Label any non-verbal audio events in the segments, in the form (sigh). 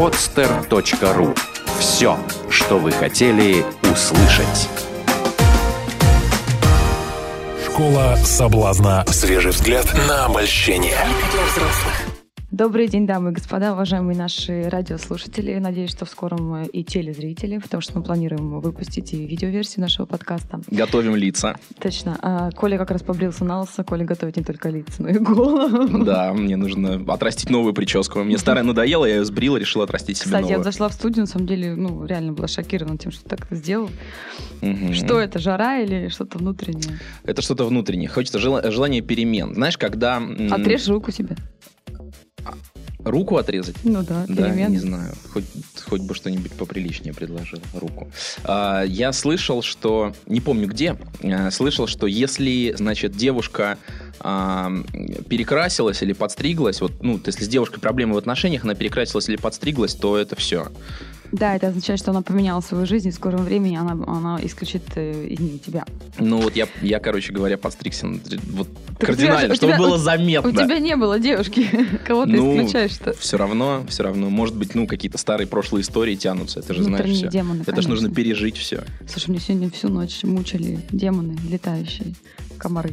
podster.ru Все, что вы хотели услышать. Школа соблазна. Свежий взгляд на обольщение. для взрослых. Добрый день, дамы и господа, уважаемые наши радиослушатели. Надеюсь, что в скором э, и телезрители, потому что мы планируем выпустить и видеоверсию нашего подкаста. Готовим лица. Точно. А Коля как раз побрился на лысо. Коля готовит не только лица, но и голову. Да, мне нужно отрастить новую прическу. Мне (laughs) старая надоела, я ее сбрила, решил отрастить себе Кстати, я новую. зашла в студию, на самом деле, ну, реально была шокирована тем, что так это сделал. Мгм. Что это, жара или что-то внутреннее? Это что-то внутреннее. Хочется жела- желание перемен. Знаешь, когда... Отрежь руку себе. Руку отрезать? Ну да, Да, перемен. не знаю. Хоть, хоть бы что-нибудь поприличнее предложил руку. А, я слышал, что... Не помню где. а, слышал, что если, значит, девушка а, перекрасилась или подстриглась, вот, ну, если с девушкой проблемы в отношениях, она перекрасилась или подстриглась, то это все. Да, это означает, что она поменяла свою жизнь, и в скором времени она, она исключит э, из нее тебя. Ну вот я, я, короче говоря, подстригся вот Так у тебя кардинально, у чтобы тебя- было У заметно. тебя не было девушки. (laughs) Кого ты Ну, исключаешь-то? Все равно, все равно, может быть, ну, какие-то старые прошлые истории тянутся, это же знаешь Внутренние все. демоны, Это же нужно пережить все. Слушай, мне сегодня всю ночь мучили демоны летающие, комары.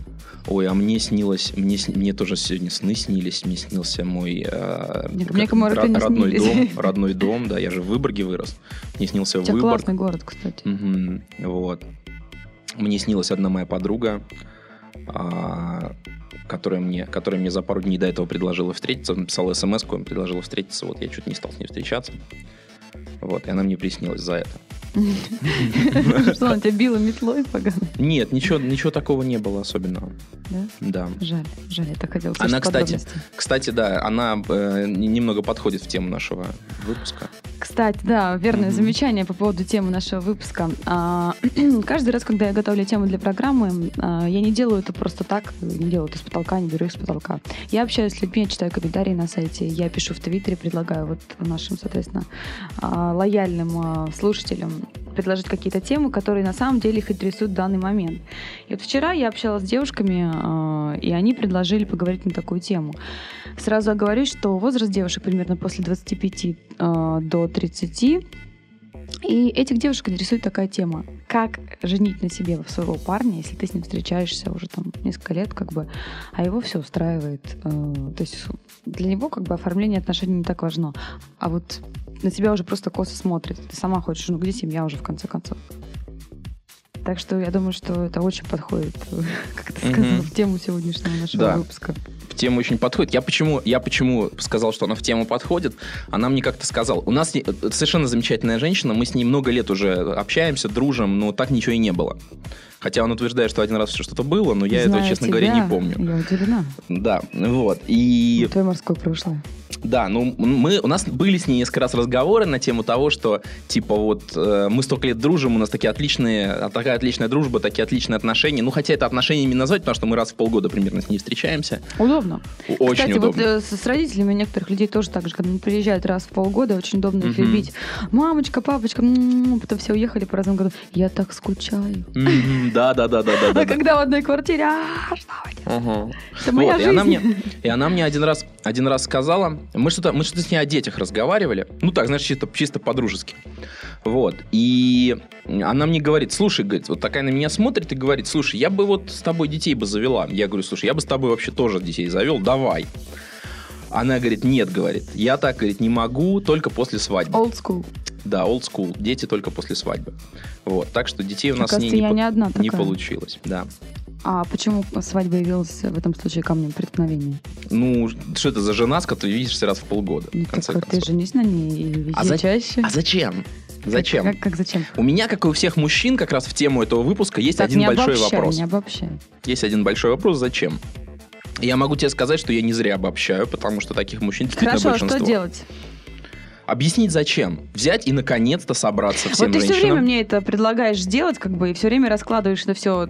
Ой, а мне снилось, мне, мне тоже сегодня сны снились, мне снился мой э, Нет, мне комары ро- не родной снились. дом, (laughs) родной дом, да, я же в Выборге вырос. Мне снился У тебя Выборг. классный город, кстати. Мгм, вот. Мне снилась одна моя подруга, а, которая мне, которая мне за пару дней до этого предложила встретиться, написала смс предложила встретиться, вот я чуть не стал с ней встречаться. Вот, и она мне приснилась за это. (laughs) Что, она тебя била метлой поганой? Нет, ничего, ничего такого не было особенного. Да? Да. Жаль, жаль, я так услышать Она, кстати, кстати, да, она э, немного подходит в тему нашего выпуска. Кстати, да, верное Мгм. замечание по поводу темы нашего выпуска. А, (clears throat) Каждый раз, когда я готовлю тему для программы, а, я не делаю это просто так, не делаю это с потолка, не беру их с потолка. Я общаюсь с людьми, я читаю комментарии на сайте, я пишу в Твиттере, предлагаю вот нашим, соответственно, а, лояльным а, слушателям предложить какие-то темы, которые на самом деле их интересуют в данный момент. И вот вчера я общалась с девушками, а, и они предложили поговорить на такую тему. Сразу оговорюсь, что возраст девушек примерно после 25 э, до 30. И этих девушек интересует такая тема. Как женить на себе своего парня, если ты с ним встречаешься уже там несколько лет, как бы, а его все устраивает. э, то есть для него как бы оформление отношений не так важно. А вот на тебя уже просто косо смотрит. Ты сама хочешь, ну где семья уже в конце концов? Так что я думаю, что это очень подходит, (laughs) как ты сказал, Мгм. в тему сегодняшнего нашего Да. выпуска. В тему очень подходит. Я почему, я почему сказал, что она в тему подходит? Она мне как-то сказала. У нас не- э, совершенно замечательная женщина, мы с ней много лет уже общаемся, дружим, но так ничего и не было. Хотя он утверждает, что один раз все что-то было, но я этого, Зная честно говоря, тебя, не помню. Я удивлена. Да, вот. И Твое морское прошлое. Да, ну мы, у нас были с ней несколько раз разговоры на тему того, что типа вот э, мы столько лет дружим, у нас такие отличные, а, такая отличная дружба, такие отличные отношения. Ну хотя это отношениями назвать, потому что мы раз в полгода примерно с ней встречаемся. Удобно. Очень Кстати, удобно. вот э, с, родителями некоторых людей тоже так же, когда они приезжают раз в полгода, очень удобно их любить. Мамочка, папочка, м-м-м, потом все уехали по разным годам. Я так скучаю. Да, да, да, да, да, да. а когда в одной квартире, а, что вы делаете? Ага. Это моя Вот, и жизнь. она мне, и она мне один раз, один раз сказала, мы что-то, мы что-то с ней о детях разговаривали, ну так, знаешь, чисто, чисто по-дружески. Вот. И она мне говорит, слушай, говорит, вот такая на меня смотрит и говорит, слушай, я бы вот с тобой детей бы завела. Я говорю, слушай, я бы с тобой вообще тоже детей завел, давай. Она говорит, нет, говорит, я так, говорит, не могу, только после свадьбы. Old school. Да, old school, дети только после свадьбы. Вот, так что детей у нас с ней Оказывается, не, я по- не одна не такая. получилось, да. А почему свадьба явилась в этом случае камнем преткновения? Ну, что это за жена, с которой видишься раз в полгода, Ну, в конце так ты концов? женись на ней и вези А за- чаще. А зачем? Зачем? Как, как зачем? У меня, как и у всех мужчин, как раз в тему этого выпуска есть Так, один не большой обобщай, вопрос. не обобщай. Есть один большой вопрос, зачем? Я могу тебе сказать, что я не зря обобщаю, потому что таких мужчин действительно Хорошо, а большинство. что делать? Объяснить зачем? Взять и наконец-то собраться всем вот ты все время мне это предлагаешь сделать, как бы, и все время раскладываешь на все,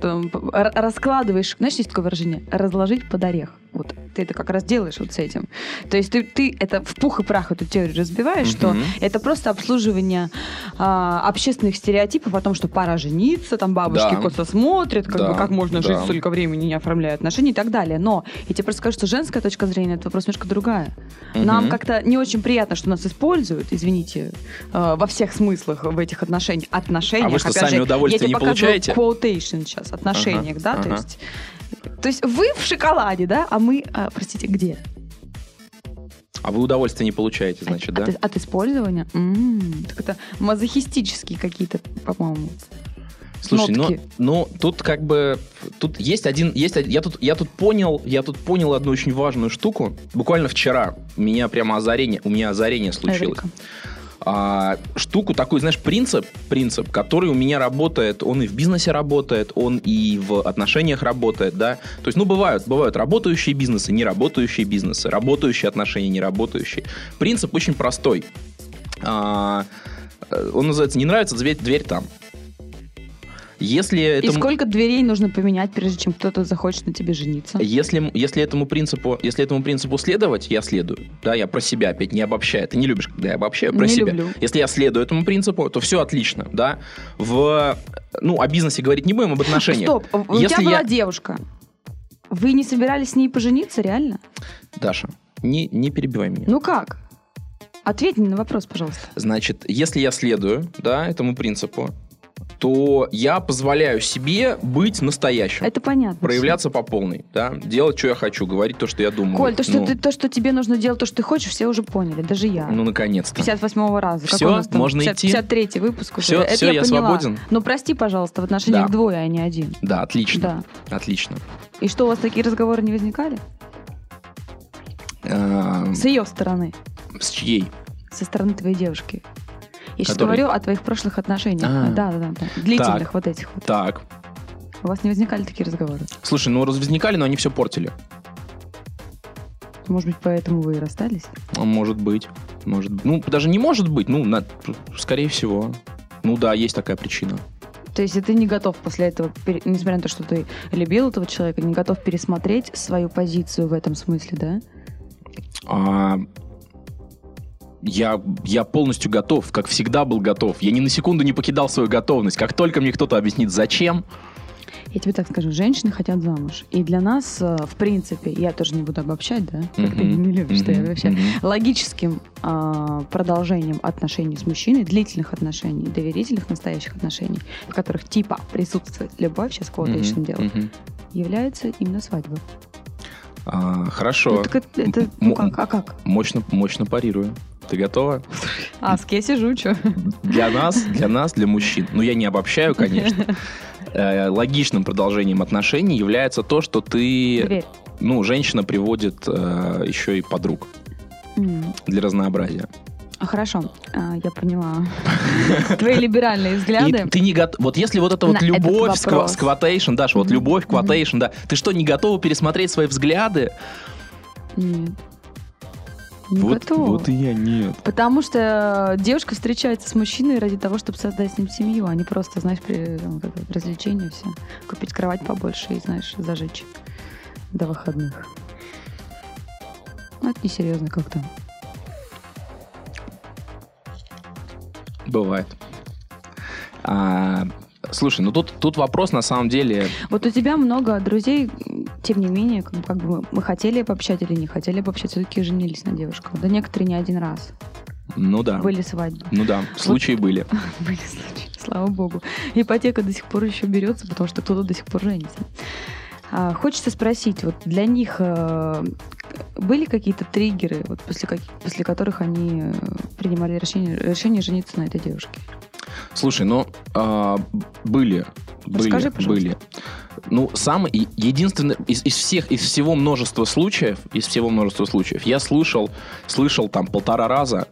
раскладываешь, знаешь, есть такое выражение, разложить под орех. Вот ты это как раз делаешь вот с этим. То есть ты, ты это в пух и прах эту теорию разбиваешь, что Мгм. это просто обслуживание а, общественных стереотипов о том, что пора жениться, там бабушки Да. косо смотрят, как, Да, бы, как можно жить да. столько времени, не оформляя отношения и так далее. Но я тебе просто скажу, что женская точка зрения это вопрос немножко другая. Нам Мгм. как-то не очень приятно, что нас используют, извините, э, во всех смыслах в этих отношениях. отношениях. А вы что, Опять сами же, удовольствие я тебе не получаете? quotation сейчас, отношениях, да, то ага. есть... То есть вы в шоколаде, да, а мы, а, простите, где? А вы удовольствие не получаете, значит, от, да? от- от использования? М, так это мазохистические какие-то, по-моему. Слушай, ну, нотки. ну тут как бы тут есть один, есть я тут я тут понял, я тут понял одну очень важную штуку. Буквально вчера у меня прямо озарение, у меня озарение случилось. Эврика. А, штуку такой, знаешь, принцип, принцип, который у меня работает, он и в бизнесе работает, он и в отношениях работает, да. То есть, ну, бывают, бывают работающие бизнесы, не работающие бизнесы, работающие отношения, не работающие. Принцип очень простой. А, э, он называется «Не нравится дверь, дверь там». Если И этому- сколько дверей нужно поменять, прежде чем кто-то захочет на тебе жениться? Если, если, этому принципу, если этому принципу следовать, я следую. Да, я про себя опять не обобщаю. Ты не любишь, когда я обобщаю про Не себя. люблю. Если я следую этому принципу, то все отлично. Да? В, ну, о бизнесе говорить не будем, об отношениях. Стоп, у Если тебя была я- девушка. Вы не собирались с ней пожениться, реально? Даша, не, не перебивай меня. Ну как? Ответь мне на вопрос, пожалуйста. Значит, если я следую да, этому принципу, то я позволяю себе быть настоящим. Это понятно. Проявляться по полной, да, делать, что я хочу, говорить то, что я думаю. Коль, то что, ну, ты, то, что тебе нужно делать, то, что ты хочешь, все уже поняли, даже я. ну, наконец-то. 58-го раза. У нас там? можно 50 идти? 53-й выпуск уже. Это всё, я поняла. свободен. Ну, прости, пожалуйста, в отношениях Да. двое, а не один. Да, отлично. Да. Отлично. И что, у вас такие разговоры не возникали? Эм, С ее стороны, С чьей? со стороны твоей девушки. Я сейчас Который- говорю о твоих прошлых отношениях. А. Да, да, да, да. Длительных вот этих вот. Так. У вас не возникали такие разговоры? Слушай, ну раз возникали, но они все портили. Может быть, поэтому вы и расстались? А Может быть. Может. Ну, даже не может быть, ну, на- скорее всего. Ну да, есть такая причина. То есть ты не готов после этого, несмотря на то, что ты любил этого человека, не готов пересмотреть свою позицию в этом смысле, да? А, я, я полностью готов, как всегда был готов. Я ни на секунду не покидал свою готовность. Как только мне кто-то объяснит, зачем, Я тебе так скажу, женщины хотят замуж. И для нас, э, в принципе, я тоже не буду обобщать, да, как ты Мгм. не любишь, что я вообще Мгм. логическим а, продолжением отношений с мужчиной, длительных отношений, доверительных настоящих отношений, в которых типа присутствует любовь, сейчас quotation Мгм. делаю, Мгм. является именно свадьба. А, хорошо. Ну, так это, это- ну М- как, а как? Мощно, мощно парирую. Ты готова? А, с я сижу, что? Для нас, для нас, для мужчин. Ну, я не обобщаю, конечно. (laughs) Э, Логичным продолжением отношений является то, что ты, Дверь. ну, женщина приводит э, еще и подруг для разнообразия. А, Хорошо, А, я поняла. (laughs) Твои либеральные И взгляды. ты не готов. Вот если вот это вот На любовь, сквотейшн, Даша, вот Мгм. любовь, квотейшн, да. Ты что, не готова пересмотреть свои взгляды? Нет. Не вот, готова. вот и я нет. Потому что девушка встречается с мужчиной ради того, чтобы создать с ним семью, а не просто, знаешь, при, как это, развлечение все. Купить кровать побольше и, знаешь, зажечь до выходных. Ну, это несерьезно как-то. Бывает. А, слушай, ну тут, тут вопрос на самом деле... Вот у тебя много друзей, тем не менее, как, бы- как бы мы хотели пообщать или не хотели пообщать, все-таки женились на девушках. Да некоторые не один раз. Ну да. Были свадьбы. Ну да, случаи были. (laughs) Были случаи, слава богу. Ипотека до сих пор еще берется, потому что кто-то до сих пор женится. А, хочется спросить, вот для них э, были какие-то триггеры, вот после, каких- после которых они э, принимали решение, решение жениться на этой девушке? Слушай, ну а, были, были, Расскажи, пожалуйста. были. Ну, самый единственный из, из всех, из всего множества случаев, из всего множества случаев, я слышал, слышал там полтора раза,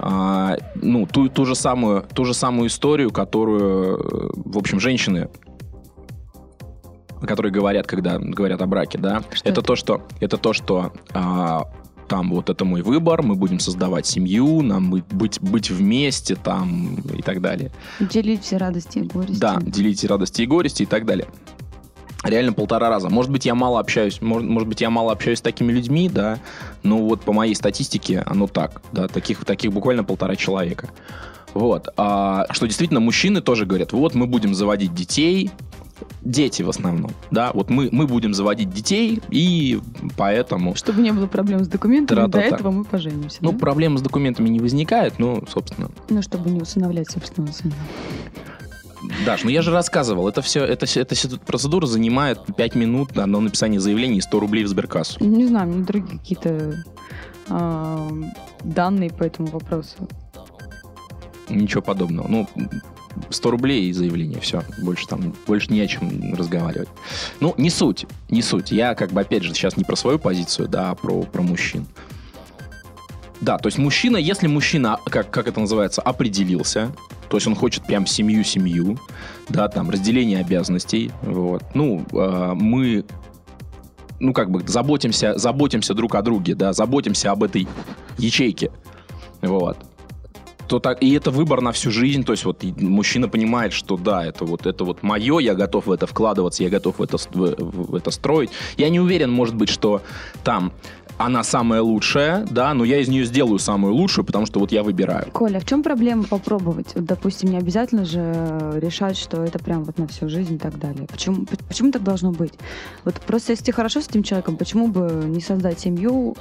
а, ну, ту, ту же самую, ту же самую историю, которую, э, в общем, женщины которые говорят, когда говорят о браке, да, Что это это? то, что это то, что а, там вот это мой выбор, мы будем создавать семью, нам быть быть вместе там и так далее. Делить все радости и горести. Да, делите радости и горести и так далее. Реально полтора раза. Может быть, я мало общаюсь, может, может быть, я мало общаюсь с такими людьми, да, но вот по моей статистике оно так, да, таких, таких буквально полтора человека. Вот. А, что действительно мужчины тоже говорят, вот мы будем заводить детей, дети в основном, да, вот мы, мы будем заводить детей, и поэтому... Чтобы не было проблем с документами, Тра-та-та. до этого мы поженимся. Ну, да? проблемы с документами не возникает, ну, собственно. Ну, чтобы не усыновлять собственного сына. Даш, ну я же рассказывал, это все, это, все- эта процедура занимает 5 минут на на написание заявления и 100 рублей в сберкассу. Не знаю, мне другие какие-то а, данные по этому вопросу. Ничего подобного. Ну, 100 рублей и заявление, все. Больше там, больше не о чем разговаривать. Ну, не суть, не суть. Я как бы, опять же, сейчас не про свою позицию, да, а про, про мужчин. Да, то есть мужчина, если мужчина, как, как это называется, определился, то есть он хочет прям семью-семью, да, там, разделение обязанностей, вот. Ну, э, мы, ну, как бы, заботимся, заботимся друг о друге, да, заботимся об этой ячейке, вот то так, и это выбор на всю жизнь, то есть вот мужчина понимает, что да, это вот, это вот мое, я готов в это вкладываться, я готов в это, в, в это строить. Я не уверен, может быть, что там она самая лучшая, да, но я из нее сделаю самую лучшую, потому что вот я выбираю. Коля, в чем проблема попробовать? Вот, допустим, не обязательно же решать, что это прям вот на всю жизнь и так далее. Почему, почему так должно быть? Вот просто если ты хорошо с этим человеком, почему бы не создать семью?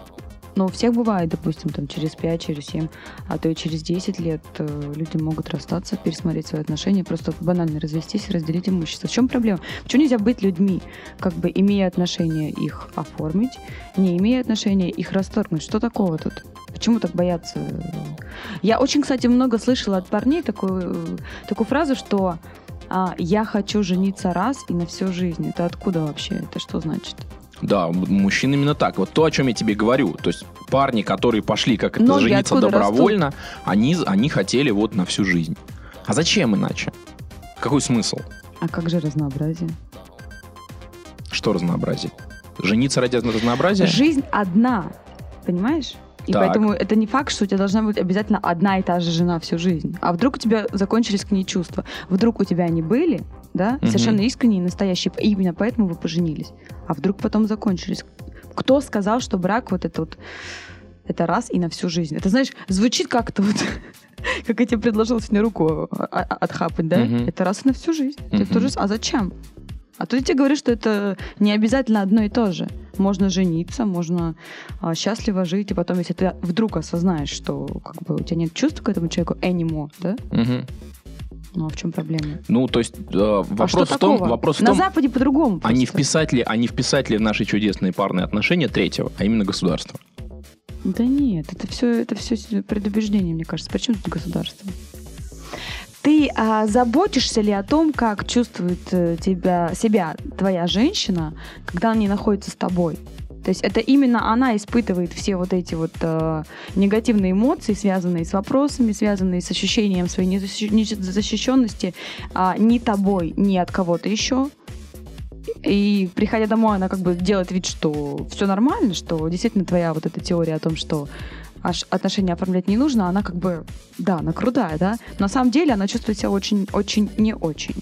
Ну, у всех бывает, допустим, там через 5, через 7, а то и через 10 лет э, люди могут расстаться, пересмотреть свои отношения, просто банально развестись и разделить имущество. В чем проблема? Почему нельзя быть людьми, как бы имея отношения их оформить, не имея отношения их расторгнуть? Что такого тут? Почему так боятся? Я очень, кстати, много слышала от парней такую, такую фразу, что а, я хочу жениться раз и на всю жизнь. Это откуда вообще? Это что значит? Да, мужчин именно так. Вот то, о чем я тебе говорю. То есть парни, которые пошли как это Ноги жениться добровольно, они, они хотели вот на всю жизнь. А зачем иначе? Какой смысл? А как же разнообразие? Что разнообразие? Жениться ради разнообразия? Жизнь одна, понимаешь? И Так. поэтому это не факт, что у тебя должна быть обязательно одна и та же жена всю жизнь. А вдруг у тебя закончились к ней чувства? Вдруг у тебя они были, да, Мгм. совершенно искренние, настоящие, и именно поэтому вы поженились. А вдруг потом закончились? Кто сказал, что брак вот это вот это раз и на всю жизнь? Это, знаешь, звучит как-то вот, (laughs) как я тебе предложил сегодня руку а- а- отхапать, да? Мгм. Это раз и на всю жизнь. Это Мгм. тоже А зачем? А тут я тебе говорю, что это не обязательно одно и то же. Можно жениться, можно а, счастливо жить, и потом, если ты вдруг осознаешь, что как бы у тебя нет чувств к этому человеку anymore, да? Мгм. Ну а в чем проблема? Ну, то есть э, а вопрос что в том, такого? вопрос в На том, Западе по-другому. а просто. вписать ли, а не вписать ли в наши чудесные парные отношения третьего, а именно государство. Да нет, это все, это все предубеждение, мне кажется. Причем тут государство? Ты а, заботишься ли о том, как чувствует э, тебя, себя твоя женщина, когда она не находится с тобой? То есть это именно она испытывает все вот эти вот э, негативные эмоции, связанные с вопросами, связанные с ощущением своей незащи- незащищенности а, не тобой, не от кого-то еще. И приходя домой, она как бы делает вид, что все нормально, что действительно твоя вот эта теория о том, что аж отношения оформлять не нужно, она как бы, да, она крутая, да. На самом деле она чувствует себя очень, очень, не очень.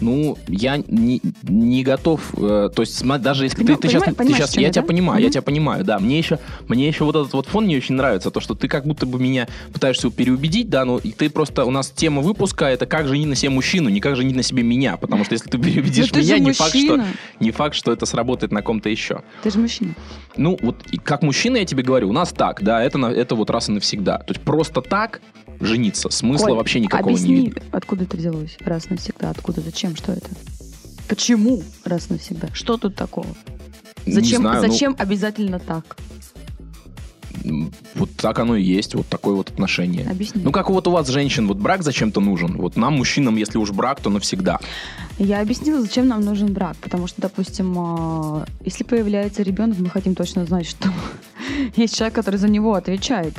Ну, я не, не готов, э, то есть даже если Понима- ты, ты сейчас, понимаешь, сейчас я я, тебя да? понимаю, я Мгм. тебя понимаю, да, мне еще, мне еще вот этот вот фон не очень нравится, то, что ты как будто бы меня пытаешься переубедить, да, ну, и ты просто, у нас тема выпуска, это как женить на себе мужчину, не как женить на себе меня, потому что если ты переубедишь Ну, ты меня, же не факт, что, мужчина. не факт, что это сработает на ком-то еще. Ты же мужчина. Ну, вот как мужчина я тебе говорю, у нас так, да, это, это вот раз и навсегда. То есть просто так жениться смысла Коль, вообще никакого объясни, не видно. откуда это взялось? Раз навсегда. Откуда? Зачем? Что это? Почему раз навсегда? Что тут такого? Зачем, знаю, ну, зачем обязательно так? вот так оно и есть, вот такое вот отношение. Объясни. Ну, как вот у вас, женщин, вот брак зачем-то нужен. Вот нам, мужчинам, если уж брак, то навсегда. Я объяснила, зачем нам нужен брак. Потому что, допустим, а, если появляется ребенок, мы хотим точно знать, что (laughs) есть человек, который за него отвечает.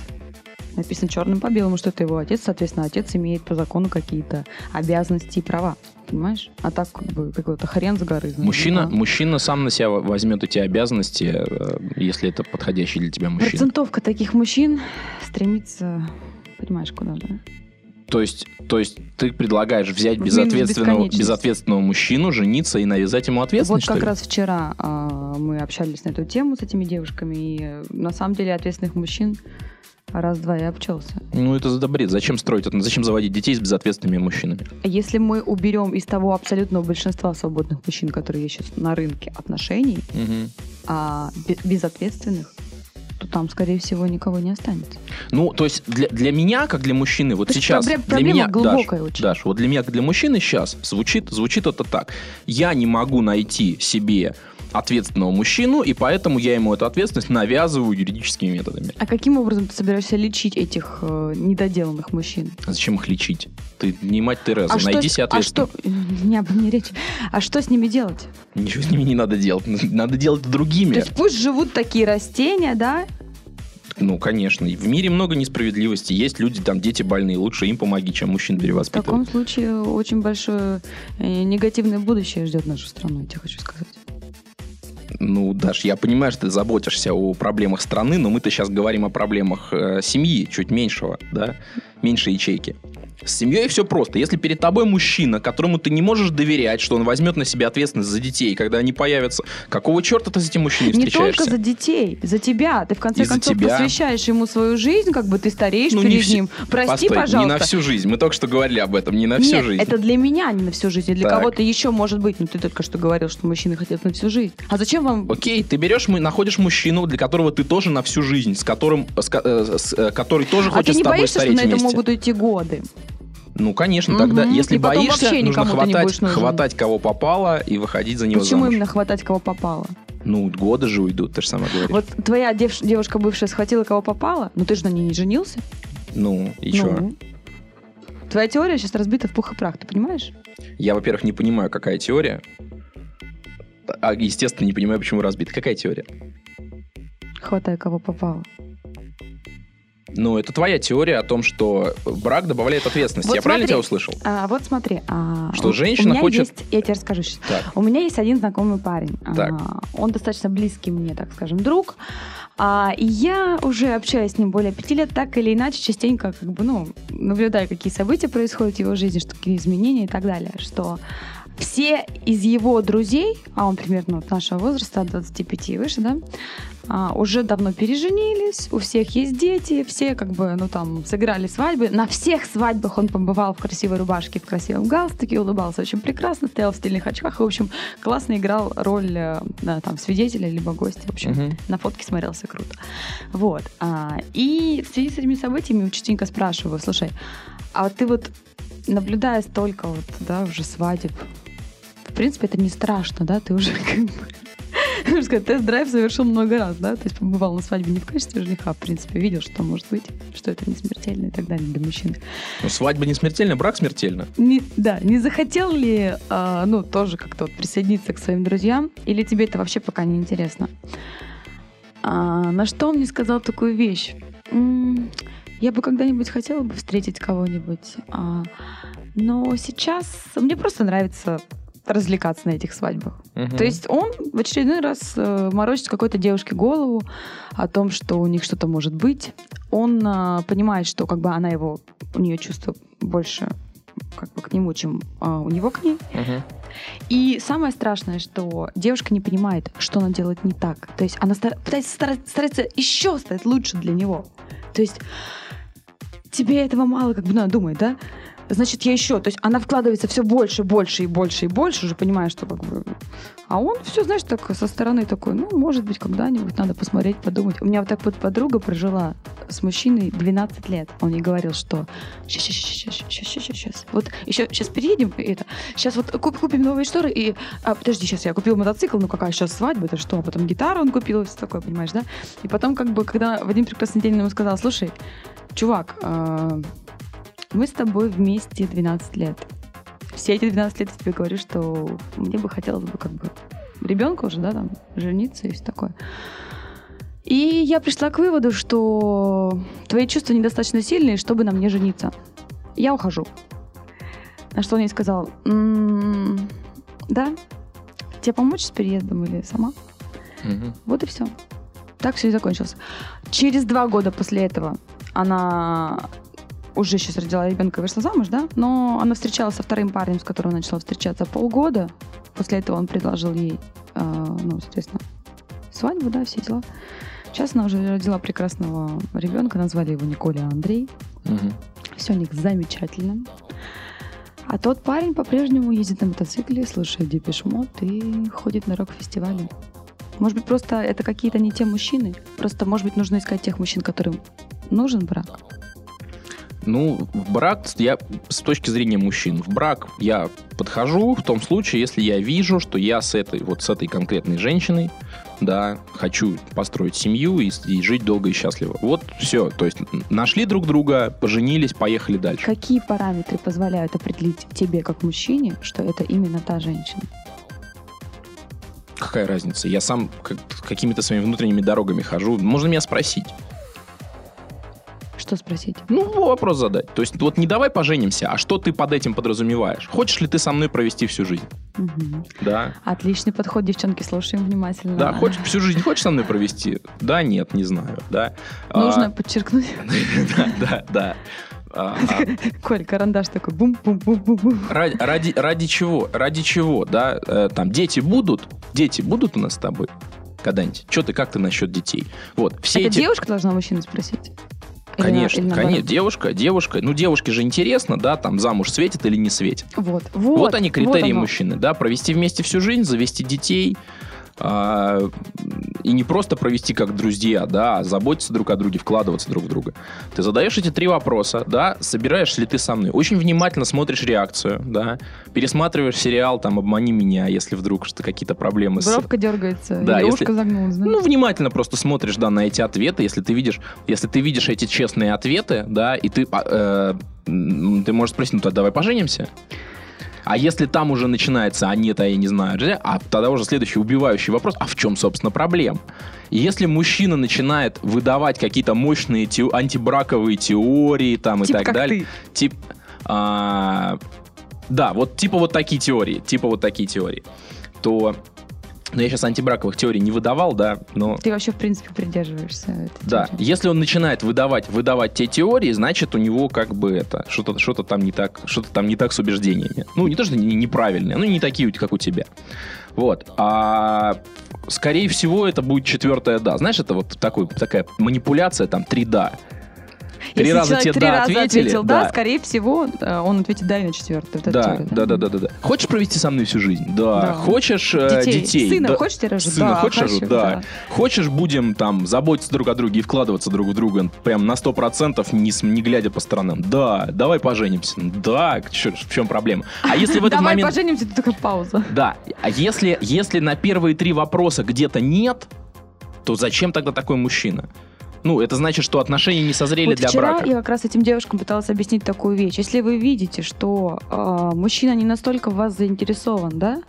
Написано черным по белому, что это его отец, соответственно, отец имеет по закону какие-то обязанности и права. Понимаешь? А так как бы какой-то хрен с горы. знаешь, Мужчина, да. мужчина сам на себя возьмет эти обязанности, э, если это подходящий для тебя мужчина. Процентовка таких мужчин стремится, понимаешь, куда, да? То есть, то есть ты предлагаешь взять безответственного, безответственного мужчину, жениться и навязать ему Вот ответственность, как что ли? раз вчера а, мы общались на эту тему с этими девушками, и э, на самом деле ответственных мужчин раз-два и обчелся. Ну, это за бред. Зачем строить это? Зачем заводить детей с безответственными мужчинами? Если мы уберем из того абсолютного большинства свободных мужчин, которые есть сейчас на рынке отношений, Мгм. а бе- безответственных, то там, скорее всего, никого не останется. Ну, то есть для, для меня, как для мужчины, вот То сейчас... пробле- для проблема меня, глубокая Даш, очень. Даш, вот для меня, как для мужчины сейчас звучит, звучит это так. Я не могу найти себе ответственного мужчину, и поэтому я ему эту ответственность навязываю юридическими методами. А каким образом ты собираешься лечить этих э, недоделанных мужчин? А Зачем их лечить? Ты не мать Тереза, а найди что, себе а ответственного. что, не об этом не речь. А что с ними делать? Ничего с ними не надо делать. Надо делать другими. То есть пусть живут такие растения, да? Ну, конечно. В мире много несправедливости. Есть люди, там, дети больные. Лучше им помоги, чем мужчин В перевоспитывать. таком случае очень большое э, негативное будущее ждет нашу страну, я тебе хочу сказать. Ну, Даш, я понимаю, что ты заботишься о проблемах страны, но мы-то сейчас говорим о проблемах э, семьи, чуть меньшего, да, меньше ячейки. С семьей все просто. Если перед тобой мужчина, которому ты не можешь доверять, что он возьмет на себя ответственность за детей, когда они появятся, какого черта ты с этим мужчиной Не встречаешься? только за детей, за тебя. Ты в конце И концов тебя. посвящаешь ему свою жизнь, как бы ты стареешь Ну, не перед ним. Прости, Постой, пожалуйста. не на всю жизнь. Мы только что говорили об этом, не на всю Нет, жизнь. это для меня не на всю жизнь. Для кого-то еще может быть. Ну, ты только что говорил, что мужчины хотят на всю жизнь. А зачем вам... Окей, ты берешь, находишь мужчину, для которого ты тоже на всю жизнь, с которым, с ко- э, с, э, который тоже А хочет не с тобой боишься, что стареть на это могут уйти годы? Ну, конечно, тогда, Мгм. если И боишься, нужно хватать, хватать кого попало и выходить за него Почему замуж. именно хватать кого попало? Ну, годы же уйдут, ты же сама говоришь. Вот твоя дев- девушка бывшая схватила кого попало, но ты же на ней не женился. Ну, и Ну. Твоя теория сейчас разбита в пух и прах, ты понимаешь? Я, во-первых, не понимаю, какая теория. А, естественно, не понимаю, почему разбит. Какая теория? Хватай кого попало. Ну, это твоя теория о том, что брак добавляет ответственность. Вот Я правильно смотри. тебя услышал? А, вот смотри. а, Что женщина у меня хочет- есть- я тебе расскажу сейчас. Так. У меня есть один знакомый парень. Так. А, он достаточно близкий мне, так скажем, друг. А, и я уже общаюсь с ним более пяти лет, так или иначе, частенько как бы, ну, наблюдаю, какие события происходят в его жизни, что какие изменения и так далее. Что все из его друзей, а он примерно от нашего возраста, от 25 и выше, да, а, уже давно переженились, у всех есть дети, все как бы, ну там, сыграли свадьбы. На всех свадьбах он побывал в красивой рубашке, в красивом галстуке, улыбался очень прекрасно, стоял в стильных очках, и, в общем, классно играл роль э, да, там, свидетеля либо гостя, в общем, Мгм. на фотке смотрелся круто. Вот. А, и в связи с этими событиями частенько спрашиваю, слушай, а вот ты вот, наблюдая столько вот, да, уже свадеб, в принципе, это не страшно, да, ты уже (laughs) как бы можно сказать, тест-драйв совершил много раз, да, то есть побывал на свадьбе не в качестве жениха, в принципе, видел, что может быть, что это не смертельно и так далее для мужчины. Ну, свадьба не смертельна, брак смертельно. Не, да, не захотел ли, а, ну, тоже как-то вот присоединиться к своим друзьям, или тебе это вообще пока не интересно? А, на что он мне сказал такую вещь? «М, Я бы когда-нибудь хотела бы встретить кого-нибудь, а, но сейчас мне просто нравится развлекаться на этих свадьбах. Мгм. То есть он в очередной раз э, морочит какой-то девушке голову о том, что у них что-то может быть. Он а, понимает, что как бы она его, у нее чувства больше как бы к нему, чем а, у него к ней. Мгм. И самое страшное, что девушка не понимает, что она делает не так. То есть она стар- пытается стара- старается еще стать лучше для него. То есть тебе этого мало, как бы она думает, да? Значит, я еще. То есть она вкладывается все больше, больше и больше и больше, уже понимая, что как бы... А он все, знаешь, так со стороны такой, ну, может быть, когда-нибудь надо посмотреть, подумать. У меня вот так вот подруга прожила с мужчиной 12 лет. Он ей говорил, что сейчас, сейчас, сейчас, сейчас, сейчас, сейчас. Вот еще сейчас переедем, и это. Сейчас вот куп- купим новые шторы и... А, подожди, сейчас я купил мотоцикл, ну какая сейчас свадьба, это что? А потом гитару он купил и все такое, понимаешь, да? И потом как бы, когда в один прекрасный день ему сказал, слушай, чувак, а, мы с тобой вместе 12 лет. Все эти 12 лет я тебе говорю, что мне бы хотелось бы как бы ребенка уже, да, там, жениться и все такое. И я пришла к выводу, что твои чувства недостаточно сильные, чтобы на мне жениться. Я ухожу. На что он ей сказал, «М, да, тебе помочь с переездом или сама? Мгм. Вот и все. Так все и закончилось. Через два года после этого она уже сейчас родила ребенка вышла замуж, да, но она встречалась со вторым парнем, с которым начала встречаться полгода. После этого он предложил ей, э, ну, соответственно, свадьбу, да, все дела. Сейчас она уже родила прекрасного ребенка, назвали его Николя Андрей. Мгм. Все у них замечательно. А тот парень по-прежнему ездит на мотоцикле, слушает Депешмот и ходит на рок-фестивали. Может быть, просто это какие-то не те мужчины. Просто, может быть, нужно искать тех мужчин, которым нужен брак. Ну, в брак, я с точки зрения мужчин, в брак я подхожу в том случае, если я вижу, что я с этой, вот с этой конкретной женщиной, да, хочу построить семью и, и жить долго и счастливо. Вот все. То есть нашли друг друга, поженились, поехали дальше. Какие параметры позволяют определить тебе, как мужчине, что это именно та женщина? Какая разница? Я сам как- какими-то своими внутренними дорогами хожу. Можно меня спросить. Что спросить? Ну, вопрос задать. То есть вот не давай поженимся, а что ты под этим подразумеваешь? Хочешь ли ты со мной провести всю жизнь? Мгм. Да. Отличный подход, девчонки, слушаем внимательно. Да, хочешь всю жизнь хочешь со мной провести? Да, нет, не знаю. Да. Нужно А, подчеркнуть. (laughs) Да, да, да. А, а, (laughs) Коль, карандаш такой бум-бум-бум-бум. Ради, ради, ради чего? Ради чего, да? Э, Там дети будут? Дети будут у нас с тобой? Когда-нибудь? Что ты, как ты насчет детей? Вот, все Это эти... девушка должна мужчину спросить? Конечно, или конечно, девушка, девушка, ну девушке же интересно, да, там замуж светит или не светит. Вот, вот. Вот, они критерии оно. мужчины, да, провести вместе всю жизнь, завести детей, а, и не просто провести как друзья, да, а заботиться друг о друге, вкладываться друг в друга. Ты задаешь эти три вопроса, да, собираешься ли ты со мной, очень внимательно смотришь реакцию, да, пересматриваешь сериал, там, «Обмани меня», если вдруг что какие-то проблемы с... Бровка дергается, Да, или если- ушко загнулось, да? Ну, внимательно просто смотришь, да, на эти ответы. Если ты видишь, если ты видишь эти честные ответы, да, и ты, а, э, ты можешь спросить, ну, тогда давай поженимся. А если там уже начинается, а нет, а я не знаю, а тогда уже следующий убивающий вопрос, а в чем, собственно, проблема? И если мужчина начинает выдавать какие-то мощные те- антибраковые теории там и Типа так как далее, ты. тип, а, да, вот типа вот такие теории, типа вот такие теории, то, ну, я сейчас антибраковых теорий не выдавал, да, но Ты вообще, в принципе, придерживаешься этой да, теории. если он начинает выдавать, выдавать те теории, значит у него как бы это что-то что-то там не так, что-то там не так с убеждениями. Ну не то что не- неправильные, ну не такие, как у тебя. Вот. А скорее всего это будет четвертое да. Знаешь, это вот такой такая манипуляция там три да. Три Если раза тебе три да раза ответили, ответил да, да. скорее всего, э, он ответит да и на четвертый. Вот Да, теория, да, да, да, да, да. Хочешь провести со мной всю жизнь? Да. Да. Хочешь э, Детей. детей? Сына Да. хочешь тебе рожать? Сына Да, хочешь хочу, рожать? Да. да. Хочешь будем там заботиться друг о друге и вкладываться друг в друга прям на 100%, не, с- не глядя по сторонам? Да. Давай поженимся. Да. в чем проблема? А если в этот Давай момент... поженимся, тут такая пауза. Да. А если, если на первые три вопроса где-то нет, то зачем тогда такой мужчина? Ну, это значит, что отношения не созрели Вот для вчера брака. я как раз этим девушкам пыталась объяснить такую вещь. Если вы видите, что э, мужчина не настолько в вас заинтересован, да,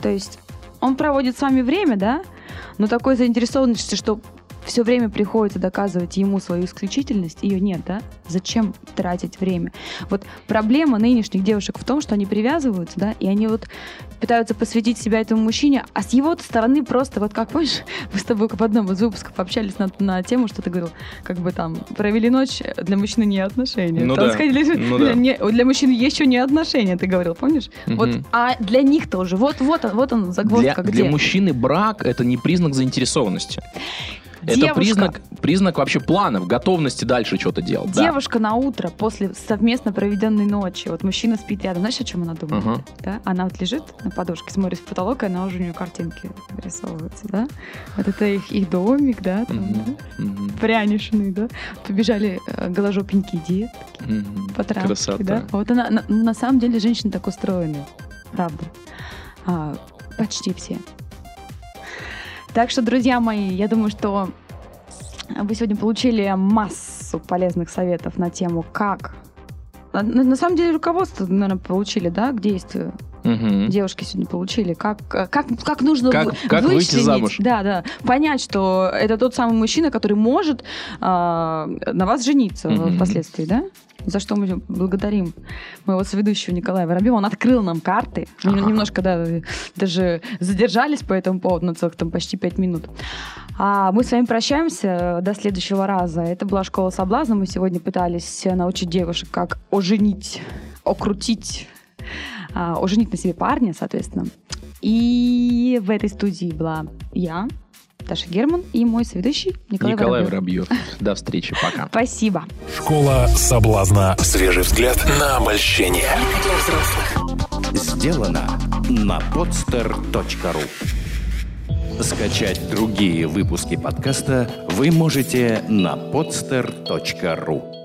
то есть он проводит с вами время, да, но такой заинтересованности, что все время приходится доказывать ему свою исключительность, ее нет, да? Зачем тратить время? Вот проблема нынешних девушек в том, что они привязываются, да, и они вот пытаются посвятить себя этому мужчине, а с его стороны просто, вот как помнишь, (laughs) мы с тобой в одном из выпусков пообщались на, на тему, что ты говорил, как бы там, провели ночь, для мужчины не отношения. Ну Там да, сходили, ну (laughs) для, да. не- для мужчин еще не отношения, ты говорил, помнишь? Вот, Мгм. а для них тоже, вот, вот, вот он, Для, загвоздка где. для мужчины брак это не признак заинтересованности. Это Девушка- признак, признак вообще планов, готовности дальше что-то делать. да. Девушка на утро после совместно проведенной ночи, вот мужчина спит рядом, знаешь, о чем она думает? Ага. Да? Она вот лежит на подушке, смотрит в потолок, и она уже у нее картинки рисовываются, да? Вот это их, их домик, да, там, Мгм. да? Мгм. прянишные, да? Побежали э, голожопенькие детки Мгм. по травке, Красота. да? А Вот она, на, на самом деле женщины так устроены, правда. А, почти все. Так что, друзья мои, я думаю, что вы сегодня получили массу полезных советов на тему, как... На, на- самом деле руководство, наверное, получили, да, к действию. Мгм. девушки сегодня получили. Как, как, как нужно Как- как выйти замуж. Да, да. Понять, что это тот самый мужчина, который может а, на вас жениться Мгм. впоследствии, да? За что мы благодарим моего соведущего Николая Воробьева. Он открыл нам карты. Мы Ага. немножко, да, даже задержались по этому поводу на целых там почти пять минут. А мы с вами прощаемся до следующего раза. Это была «Школа соблазна». Мы сегодня пытались научить девушек, как оженить, окрутить, а, оженить на себе парня, соответственно. И в этой студии была я, Даша Герман, и мой соведущий Николай, Николай Воробьев. Воробьев. До встречи, пока. Спасибо. Школа соблазна. Свежий взгляд на обольщение. Сделано на podster.ru Скачать другие выпуски подкаста вы можете на podster.ru